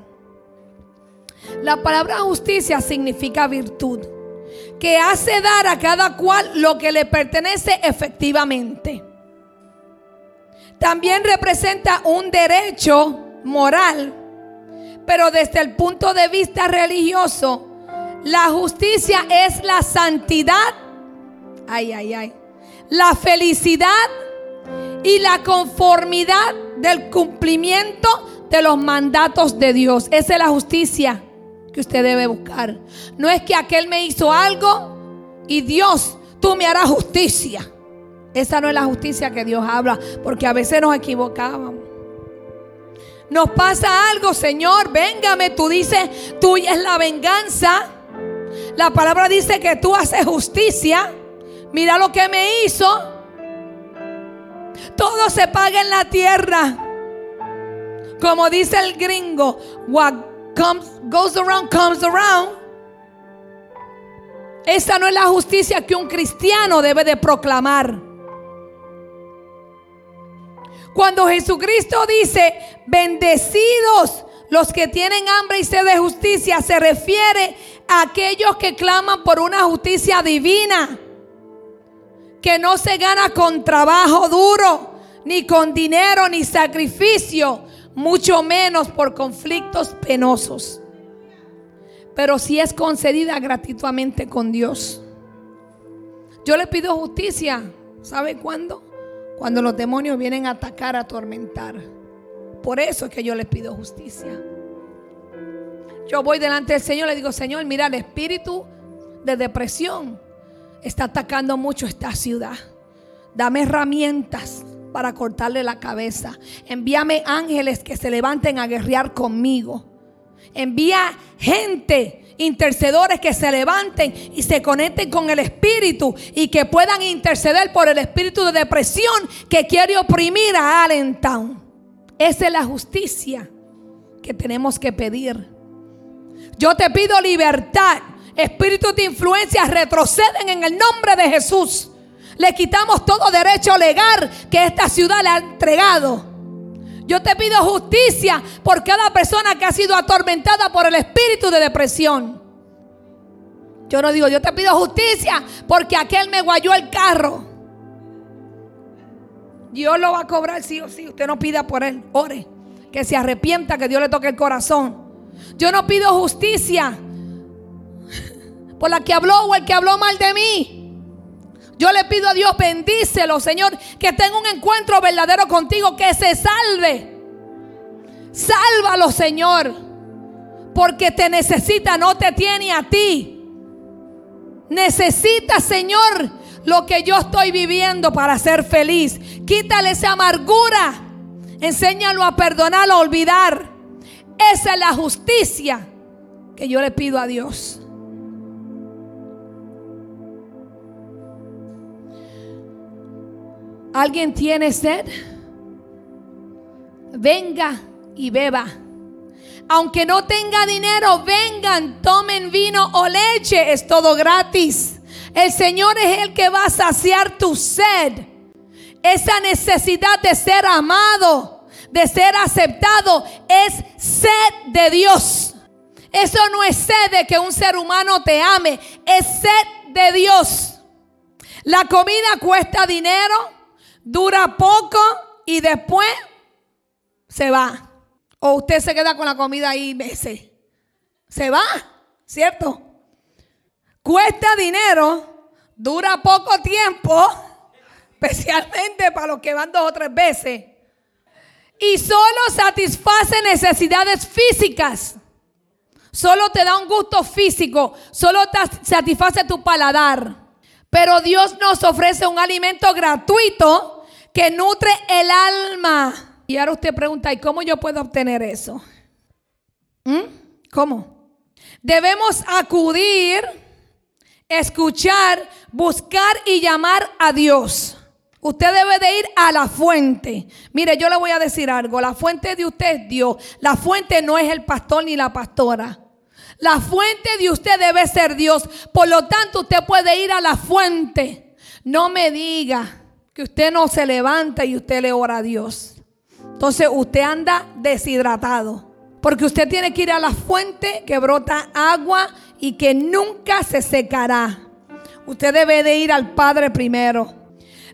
La palabra justicia significa virtud, que hace dar a cada cual lo que le pertenece efectivamente. También representa un derecho moral, pero desde el punto de vista religioso, la justicia es la santidad, ay, ay, ay, la felicidad y la conformidad del cumplimiento de los mandatos de Dios. Esa es la justicia que usted debe buscar. No es que aquel me hizo algo y Dios, tú me harás justicia. Esa no es la justicia que Dios habla, porque a veces nos equivocábamos. Nos pasa algo, Señor, véngame. Tú dices, tuya es la venganza. La palabra dice que tú haces justicia. Mira lo que me hizo. Todo se paga en la tierra. Como dice el gringo, what comes, goes around, comes around. Esa no es la justicia que un cristiano debe de proclamar. Cuando Jesucristo dice, bendecidos los que tienen hambre y sed de justicia, se refiere a aquellos que claman por una justicia divina que no se gana con trabajo duro, ni con dinero, ni sacrificio, mucho menos por conflictos penosos. Pero si es concedida gratuitamente con Dios. Yo le pido justicia, ¿sabe cuándo? Cuando los demonios vienen a atacar, a atormentar. Por eso es que yo le pido justicia. Yo voy delante del Señor y le digo, Señor, mira el espíritu de depresión está atacando mucho esta ciudad. Dame herramientas para cortarle la cabeza. Envíame ángeles que se levanten a guerrear conmigo. Envía gente, intercedores que se levanten y se conecten con el Espíritu y que puedan interceder por el espíritu de depresión que quiere oprimir a Allentown. Esa es la justicia que tenemos que pedir. Yo te pido libertad Espíritus de influencia retroceden en el nombre de Jesús. Le quitamos todo derecho legal que esta ciudad le ha entregado. Yo te pido justicia por cada persona que ha sido atormentada por el espíritu de depresión. Yo no digo, yo te pido justicia porque aquel me guayó el carro. Dios lo va a cobrar sí o sí. Usted no pida por él. Ore. Que se arrepienta, que Dios le toque el corazón. Yo no pido justicia por la que habló o el que habló mal de mí. Yo le pido a Dios, bendícelo, Señor, que tenga un encuentro verdadero contigo, que se salve. Sálvalo, Señor, porque te necesita, no te tiene a ti. Necesita, Señor, lo que yo estoy viviendo para ser feliz. Quítale esa amargura. Enséñalo a perdonar, a olvidar. Esa es la justicia que yo le pido a Dios. ¿Alguien tiene sed? Venga y beba. Aunque no tenga dinero, vengan, tomen vino o leche, es todo gratis. El Señor es el que va a saciar tu sed. Esa necesidad de ser amado, de ser aceptado, es sed de Dios. Eso no es sed de que un ser humano te ame, es sed de Dios. La comida cuesta dinero, dura poco y después se va. O usted se queda con la comida ahí meses. Se va, ¿cierto? Cuesta dinero, dura poco tiempo, (laughs) especialmente para los que van dos o tres veces. Y solo satisface necesidades físicas. Solo te da un gusto físico, solo te satisface tu paladar. Pero Dios nos ofrece un alimento gratuito que nutre el alma. Y ahora usted pregunta, ¿y cómo yo puedo obtener eso? ¿Mm? ¿Cómo? Debemos acudir, escuchar, buscar y llamar a Dios. Usted debe de ir a la fuente. Mire, yo le voy a decir algo. La fuente de usted es Dios. La fuente no es el pastor ni la pastora. La fuente de usted debe ser Dios. Por lo tanto, usted puede ir a la fuente. No me diga que usted no se levanta y usted le ora a Dios. Entonces usted anda deshidratado. Porque usted tiene que ir a la fuente que brota agua y que nunca se secará. Usted debe de ir al Padre primero.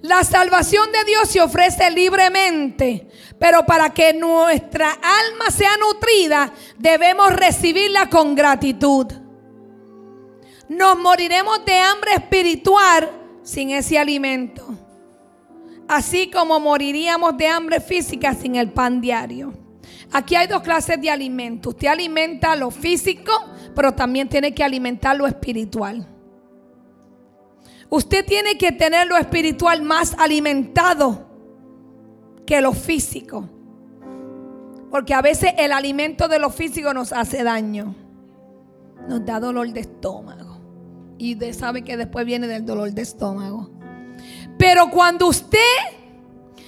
La salvación de Dios se ofrece libremente, pero para que nuestra alma sea nutrida, debemos recibirla con gratitud. Nos moriremos de hambre espiritual sin ese alimento, así como moriríamos de hambre física sin el pan diario. Aquí hay dos clases de alimento. Usted alimenta lo físico, pero también tiene que alimentar lo espiritual. Usted tiene que tener lo espiritual más alimentado que lo físico. Porque a veces el alimento de lo físico nos hace daño. Nos da dolor de estómago. Y usted sabe que después viene del dolor de estómago. Pero cuando usted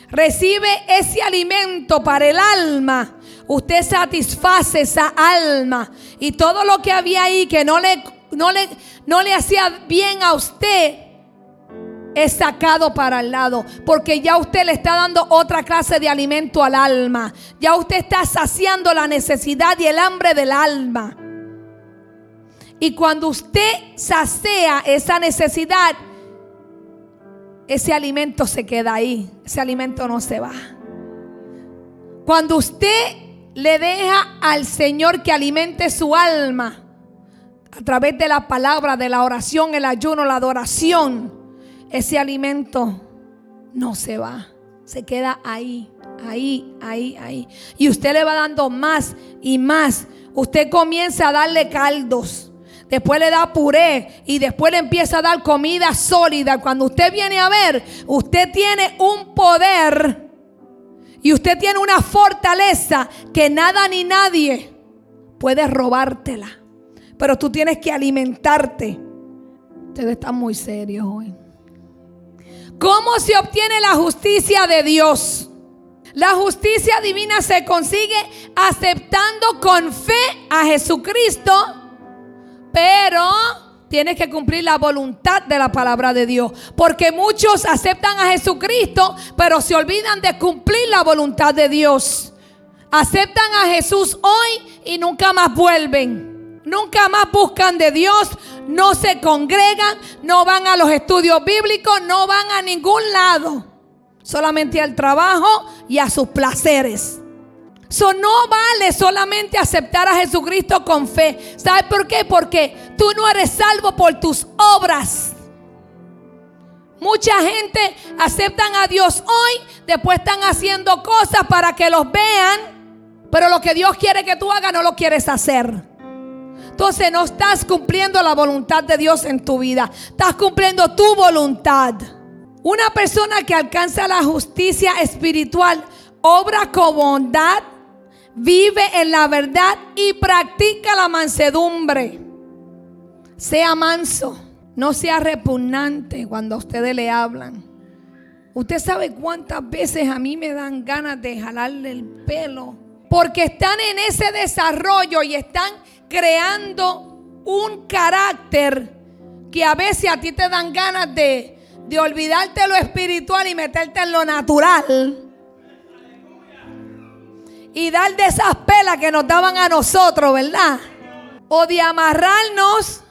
recibe ese alimento para el alma, usted satisface esa alma. Y todo lo que había ahí que no le, no le, no le hacía bien a usted, es sacado para el lado. Porque ya usted le está dando otra clase de alimento al alma. Ya usted está saciando la necesidad y el hambre del alma. Y cuando usted sacea esa necesidad, ese alimento se queda ahí. Ese alimento no se va. Cuando usted le deja al Señor que alimente su alma a través de la palabra, de la oración, el ayuno, la adoración ese alimento no se va. Se queda ahí, ahí, ahí, ahí. Y usted le va dando más y más. Usted comienza a darle caldos. Después le da puré y después le empieza a dar comida sólida. Cuando usted viene a ver, usted tiene un poder y usted tiene una fortaleza que nada ni nadie puede robártela. Pero tú tienes que alimentarte. Ustedes están muy serios hoy. ¿Cómo se obtiene la justicia de Dios? La justicia divina se consigue aceptando con fe a Jesucristo, pero tienes que cumplir la voluntad de la palabra de Dios. Porque muchos aceptan a Jesucristo, pero se olvidan de cumplir la voluntad de Dios. Aceptan a Jesús hoy y nunca más vuelven. Nunca más buscan de Dios, no se congregan, no van a los estudios bíblicos, no van a ningún lado. Solamente al trabajo y a sus placeres. Eso no vale solamente aceptar a Jesucristo con fe. ¿Sabes por qué? Porque tú no eres salvo por tus obras. Mucha gente aceptan a Dios hoy, después están haciendo cosas para que los vean, pero lo que Dios quiere que tú hagas no lo quieres hacer. Entonces no estás cumpliendo la voluntad de Dios en tu vida. Estás cumpliendo tu voluntad. Una persona que alcanza la justicia espiritual obra con bondad, vive en la verdad y practica la mansedumbre. Sea manso, no sea repugnante cuando ustedes le hablan. Usted sabe cuántas veces a mí me dan ganas de jalarle el pelo. Porque están en ese desarrollo y están creando un carácter que a veces a ti te dan ganas de, de olvidarte lo espiritual y meterte en lo natural. Y dar de esas pelas que nos daban a nosotros, ¿verdad? O de amarrarnos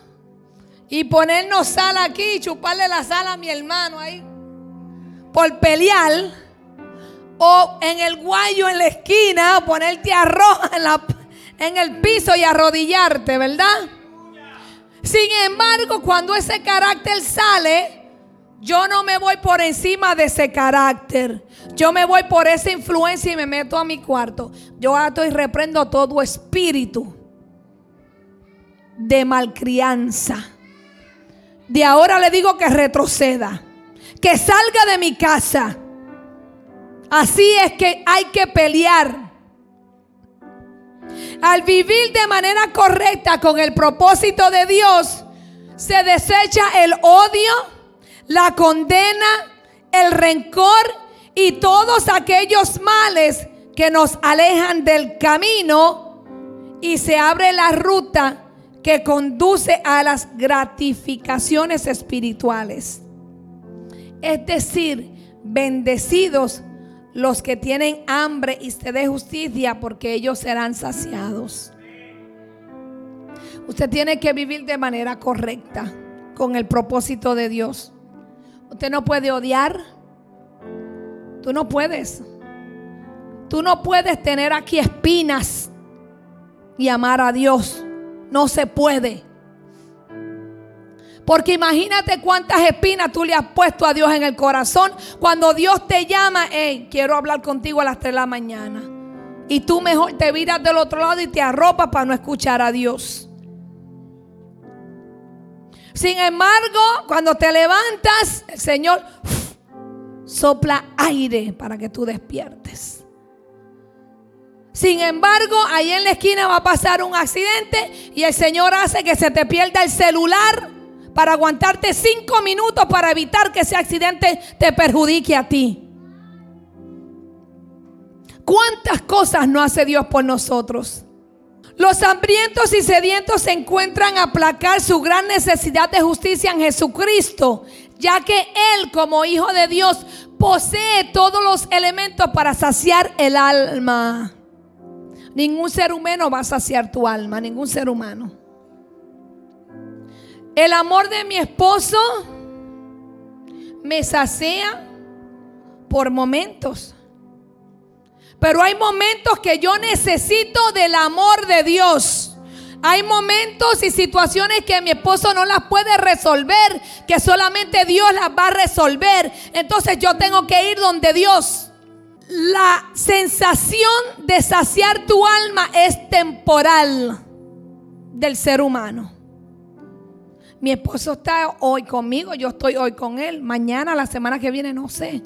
y ponernos sal aquí y chuparle la sal a mi hermano ahí por pelear. O en el guayo en la esquina, ponerte arroz en, la, en el piso y arrodillarte, ¿verdad? Sin embargo, cuando ese carácter sale, yo no me voy por encima de ese carácter. Yo me voy por esa influencia y me meto a mi cuarto. Yo ato y reprendo todo espíritu de malcrianza. De ahora le digo que retroceda, que salga de mi casa. Así es que hay que pelear. Al vivir de manera correcta con el propósito de Dios, se desecha el odio, la condena, el rencor y todos aquellos males que nos alejan del camino y se abre la ruta que conduce a las gratificaciones espirituales. Es decir, bendecidos los que tienen hambre y sed de justicia, porque ellos serán saciados. Usted tiene que vivir de manera correcta con el propósito de Dios. Usted no puede odiar. Tú no puedes. Tú no puedes tener aquí espinas y amar a Dios. No se puede. Porque imagínate cuántas espinas tú le has puesto a Dios en el corazón cuando Dios te llama, hey, quiero hablar contigo a las 3 de la mañana. Y tú mejor te viras del otro lado y te arropas para no escuchar a Dios. Sin embargo, cuando te levantas, el Señor sopla aire para que tú despiertes. Sin embargo, ahí en la esquina va a pasar un accidente y el Señor hace que se te pierda el celular para aguantarte cinco minutos para evitar que ese accidente te perjudique a ti. ¿Cuántas cosas no hace Dios por nosotros? Los hambrientos y sedientos se encuentran a aplacar su gran necesidad de justicia en Jesucristo, ya que Él como Hijo de Dios posee todos los elementos para saciar el alma. Ningún ser humano va a saciar tu alma, ningún ser humano. El amor de mi esposo me sacia por momentos. Pero hay momentos que yo necesito del amor de Dios. Hay momentos y situaciones que mi esposo no las puede resolver, que solamente Dios las va a resolver. Entonces yo tengo que ir donde Dios la sensación de saciar tu alma es temporal del ser humano. Mi esposo está hoy conmigo, yo estoy hoy con él, mañana, la semana que viene, no sé.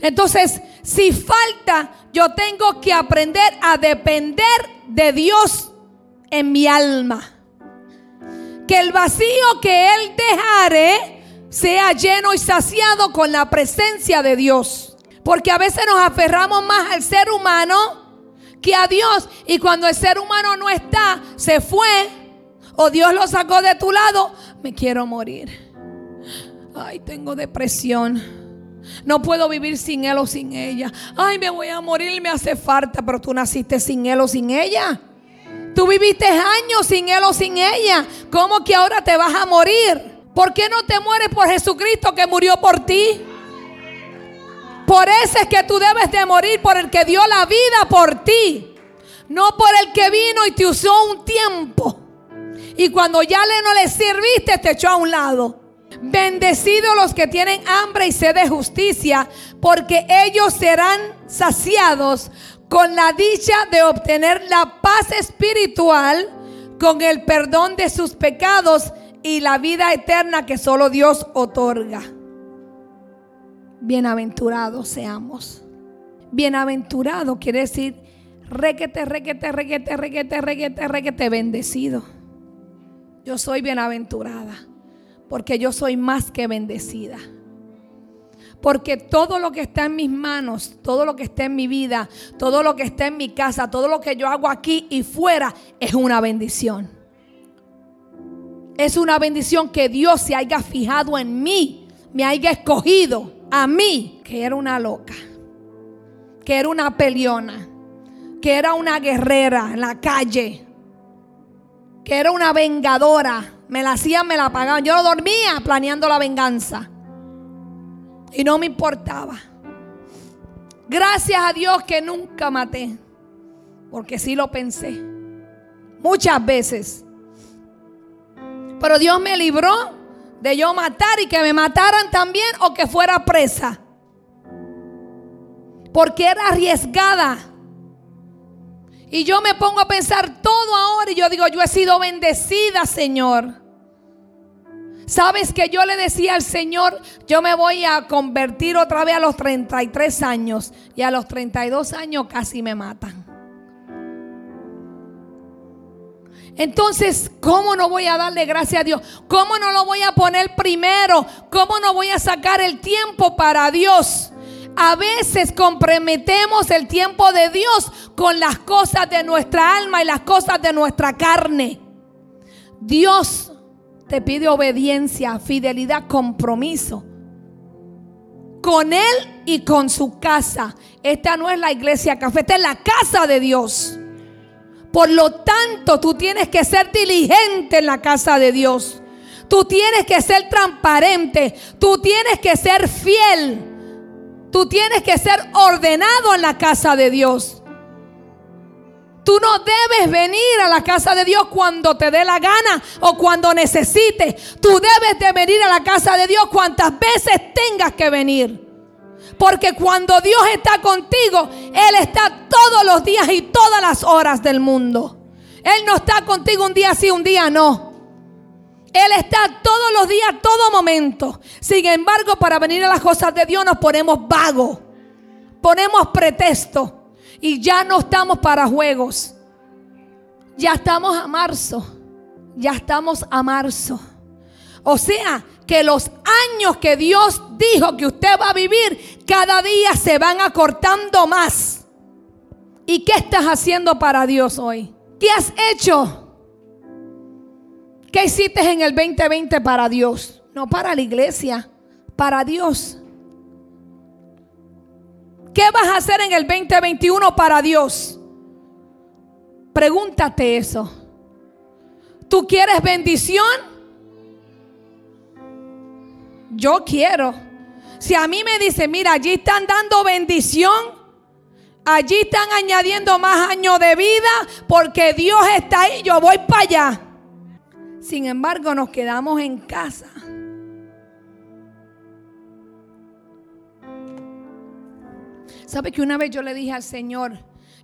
Entonces, si falta, yo tengo que aprender a depender de Dios en mi alma. Que el vacío que Él dejare sea lleno y saciado con la presencia de Dios. Porque a veces nos aferramos más al ser humano que a Dios. Y cuando el ser humano no está, se fue, o Dios lo sacó de tu lado, me quiero morir. Ay, tengo depresión. No puedo vivir sin él o sin ella. Ay, me voy a morir, me hace falta, pero tú naciste sin él o sin ella. Tú viviste años sin él o sin ella. ¿Cómo que ahora te vas a morir? ¿Por qué no te mueres por Jesucristo que murió por ti? Por eso es que tú debes de morir por el que dio la vida por ti. No por el que vino y te usó un tiempo. Y cuando ya no le sirviste, te echó a un lado. Bendecidos los que tienen hambre y sed de justicia, porque ellos serán saciados con la dicha de obtener la paz espiritual, con el perdón de sus pecados y la vida eterna que solo Dios otorga bienaventurados seamos. Bienaventurado quiere decir requete, requete, requete, requete, requete, requete, bendecido. Yo soy bienaventurada porque yo soy más que bendecida. Porque todo lo que está en mis manos, todo lo que está en mi vida, todo lo que está en mi casa, todo lo que yo hago aquí y fuera es una bendición. Es una bendición que Dios se haya fijado en mí, me haya escogido a mí, que era una loca, que era una peleona, que era una guerrera en la calle, que era una vengadora. Me la hacían, me la pagaban. Yo dormía planeando la venganza. Y no me importaba. Gracias a Dios que nunca maté. Porque sí lo pensé. Muchas veces. Pero Dios me libró de yo matar y que me mataran también o que fuera presa. Porque era arriesgada. Y yo me pongo a pensar todo ahora y yo digo, yo he sido bendecida, Señor. Sabes que yo le decía al Señor, yo me voy a convertir otra vez a los 33 años y a los 32 años casi me matan. Entonces, ¿cómo no voy a darle gracias a Dios? ¿Cómo no lo voy a poner primero? ¿Cómo no voy a sacar el tiempo para Dios? A veces comprometemos el tiempo de Dios con las cosas de nuestra alma y las cosas de nuestra carne. Dios te pide obediencia, fidelidad, compromiso con Él y con su casa. Esta no es la iglesia café, esta es la casa de Dios. Por lo tanto, tú tienes que ser diligente en la casa de Dios. Tú tienes que ser transparente. Tú tienes que ser fiel. Tú tienes que ser ordenado en la casa de Dios. Tú no debes venir a la casa de Dios cuando te dé la gana o cuando necesites. Tú debes de venir a la casa de Dios cuantas veces tengas que venir. Porque cuando Dios está contigo, Él está todos los días y todas las horas del mundo. Él no está contigo un día sí, un día no. Él está todos los días, todo momento. Sin embargo, para venir a las cosas de Dios nos ponemos vagos. Ponemos pretexto. Y ya no estamos para juegos. Ya estamos a marzo. Ya estamos a marzo. O sea, que los años que Dios dijo que usted va a vivir, cada día se van acortando más. ¿Y qué estás haciendo para Dios hoy? ¿Qué has hecho? ¿Qué hiciste en el 2020 para Dios? No para la iglesia, para Dios. ¿Qué vas a hacer en el 2021 para Dios? Pregúntate eso. ¿Tú quieres bendición? Yo quiero. Si a mí me dice, mira, allí están dando bendición, allí están añadiendo más años de vida, porque Dios está ahí, yo voy para allá. Sin embargo, nos quedamos en casa. ¿Sabe que una vez yo le dije al Señor,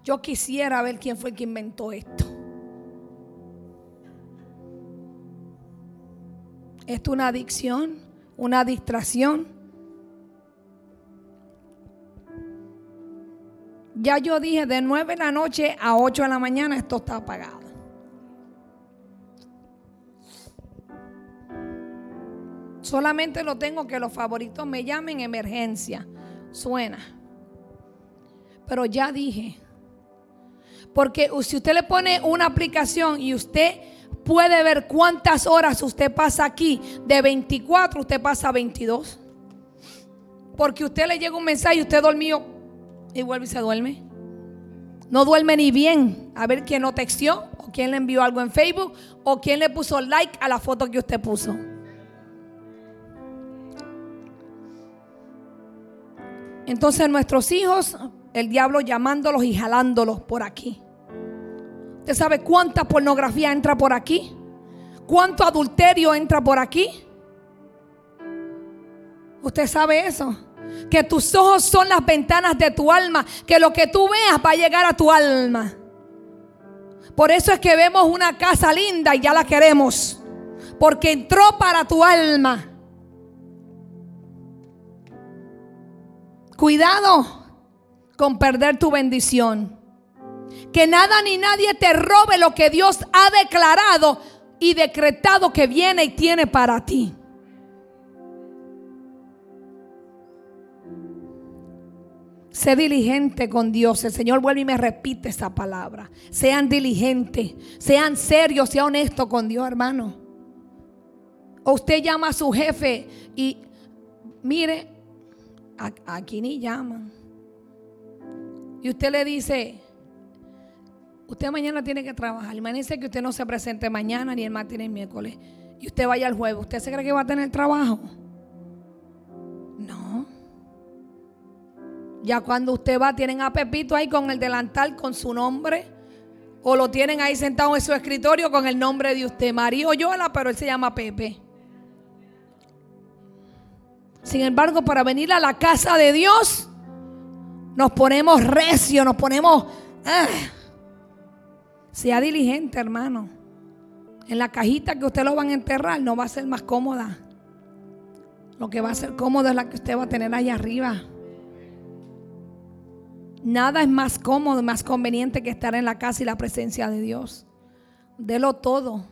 yo quisiera ver quién fue el que inventó esto? ¿Esto es una adicción? ¿Una distracción? Ya yo dije, de 9 de la noche a 8 de la mañana esto está apagado. Solamente lo tengo que los favoritos me llamen emergencia. Suena. Pero ya dije. Porque si usted le pone una aplicación y usted puede ver cuántas horas usted pasa aquí, de 24 usted pasa 22. Porque usted le llega un mensaje y usted dormió y vuelve y se duerme. No duerme ni bien. A ver quién lo textió o quién le envió algo en Facebook o quién le puso like a la foto que usted puso. Entonces nuestros hijos, el diablo llamándolos y jalándolos por aquí. ¿Usted sabe cuánta pornografía entra por aquí? ¿Cuánto adulterio entra por aquí? ¿Usted sabe eso? Que tus ojos son las ventanas de tu alma, que lo que tú veas va a llegar a tu alma. Por eso es que vemos una casa linda y ya la queremos, porque entró para tu alma. Cuidado con perder tu bendición. Que nada ni nadie te robe lo que Dios ha declarado y decretado que viene y tiene para ti. Sé diligente con Dios. El Señor vuelve y me repite esa palabra. Sean diligentes, sean serios, sean honestos con Dios, hermano. O usted llama a su jefe y mire, aquí ni llaman. Y usted le dice, usted mañana tiene que trabajar. Imagínese que usted no se presente mañana ni el martes ni el miércoles. Y usted vaya al jueves. ¿Usted se cree que va a tener trabajo? No. Ya cuando usted va, tienen a Pepito ahí con el delantal con su nombre. O lo tienen ahí sentado en su escritorio con el nombre de usted. María Yola, pero él se llama Pepe. Sin embargo, para venir a la casa de Dios, nos ponemos recio, nos ponemos... Ah. Sea diligente, hermano. En la cajita que usted lo van a enterrar no va a ser más cómoda. Lo que va a ser cómodo es la que usted va a tener ahí arriba. Nada es más cómodo, más conveniente que estar en la casa y la presencia de Dios. Delo todo,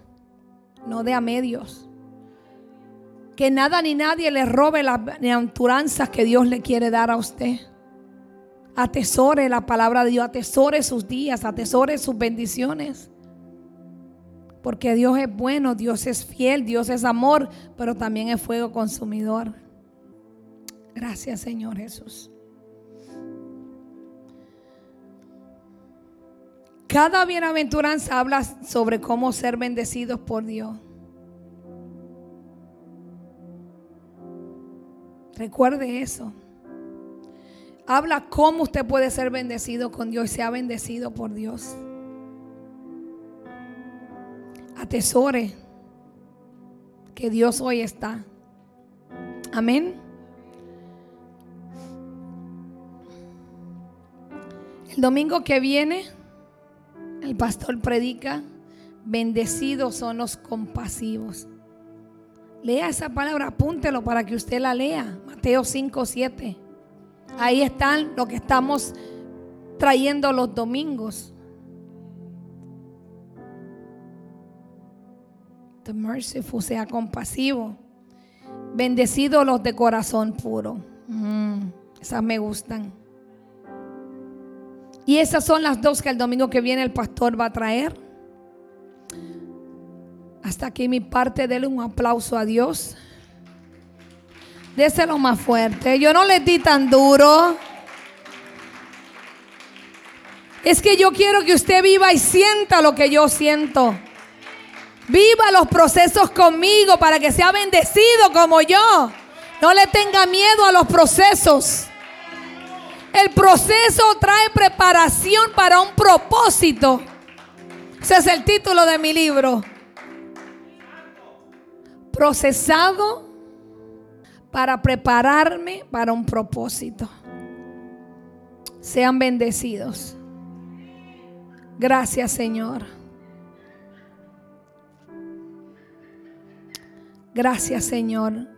no de a medios. Que nada ni nadie le robe las bienaventuranzas que Dios le quiere dar a usted. Atesore la palabra de Dios, atesore sus días, atesore sus bendiciones. Porque Dios es bueno, Dios es fiel, Dios es amor, pero también es fuego consumidor. Gracias Señor Jesús. Cada bienaventuranza habla sobre cómo ser bendecidos por Dios. Recuerde eso habla cómo usted puede ser bendecido con Dios y sea bendecido por Dios. Atesore que Dios hoy está. Amén. El domingo que viene, el pastor predica, bendecidos son los compasivos. Lea esa palabra, apúntelo para que usted la lea. Mateo 5, 7. Ahí están lo que estamos trayendo los domingos. The merciful sea compasivo. Bendecidos los de corazón puro. Mm, esas me gustan. Y esas son las dos que el domingo que viene el pastor va a traer. Hasta aquí mi parte, dele un aplauso a Dios. Déselo más fuerte. Yo no le di tan duro. Es que yo quiero que usted viva y sienta lo que yo siento. Viva los procesos conmigo para que sea bendecido como yo. No le tenga miedo a los procesos. El proceso trae preparación para un propósito. Ese es el título de mi libro. Procesado para prepararme para un propósito. Sean bendecidos. Gracias Señor. Gracias Señor.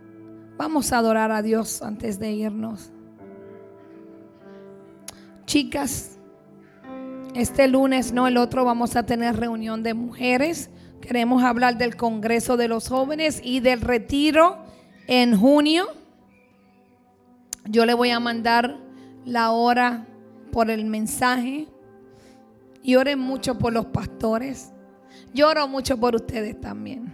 Vamos a adorar a Dios antes de irnos. Chicas, este lunes, no el otro, vamos a tener reunión de mujeres. Queremos hablar del Congreso de los Jóvenes y del retiro en junio. Yo le voy a mandar la hora por el mensaje. Y oren mucho por los pastores. Lloro mucho por ustedes también.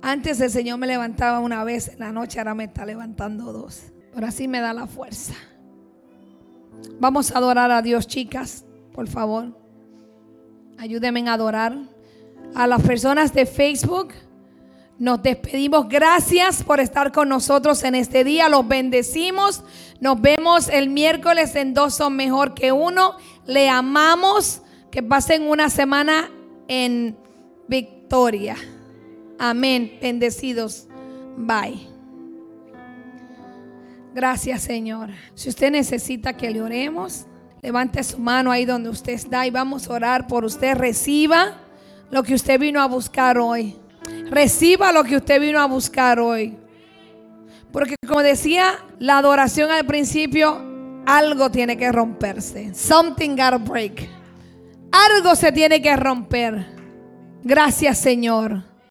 Antes el Señor me levantaba una vez en la noche, ahora me está levantando dos. Pero así me da la fuerza. Vamos a adorar a Dios, chicas, por favor. Ayúdenme a adorar. A las personas de Facebook. Nos despedimos. Gracias por estar con nosotros en este día. Los bendecimos. Nos vemos el miércoles en Dos son mejor que uno. Le amamos. Que pasen una semana en victoria. Amén. Bendecidos. Bye. Gracias Señor. Si usted necesita que le oremos, levante su mano ahí donde usted está y vamos a orar por usted. Reciba lo que usted vino a buscar hoy. Reciba lo que usted vino a buscar hoy. Porque como decía la adoración al principio, algo tiene que romperse. Something gotta break. Algo se tiene que romper. Gracias Señor.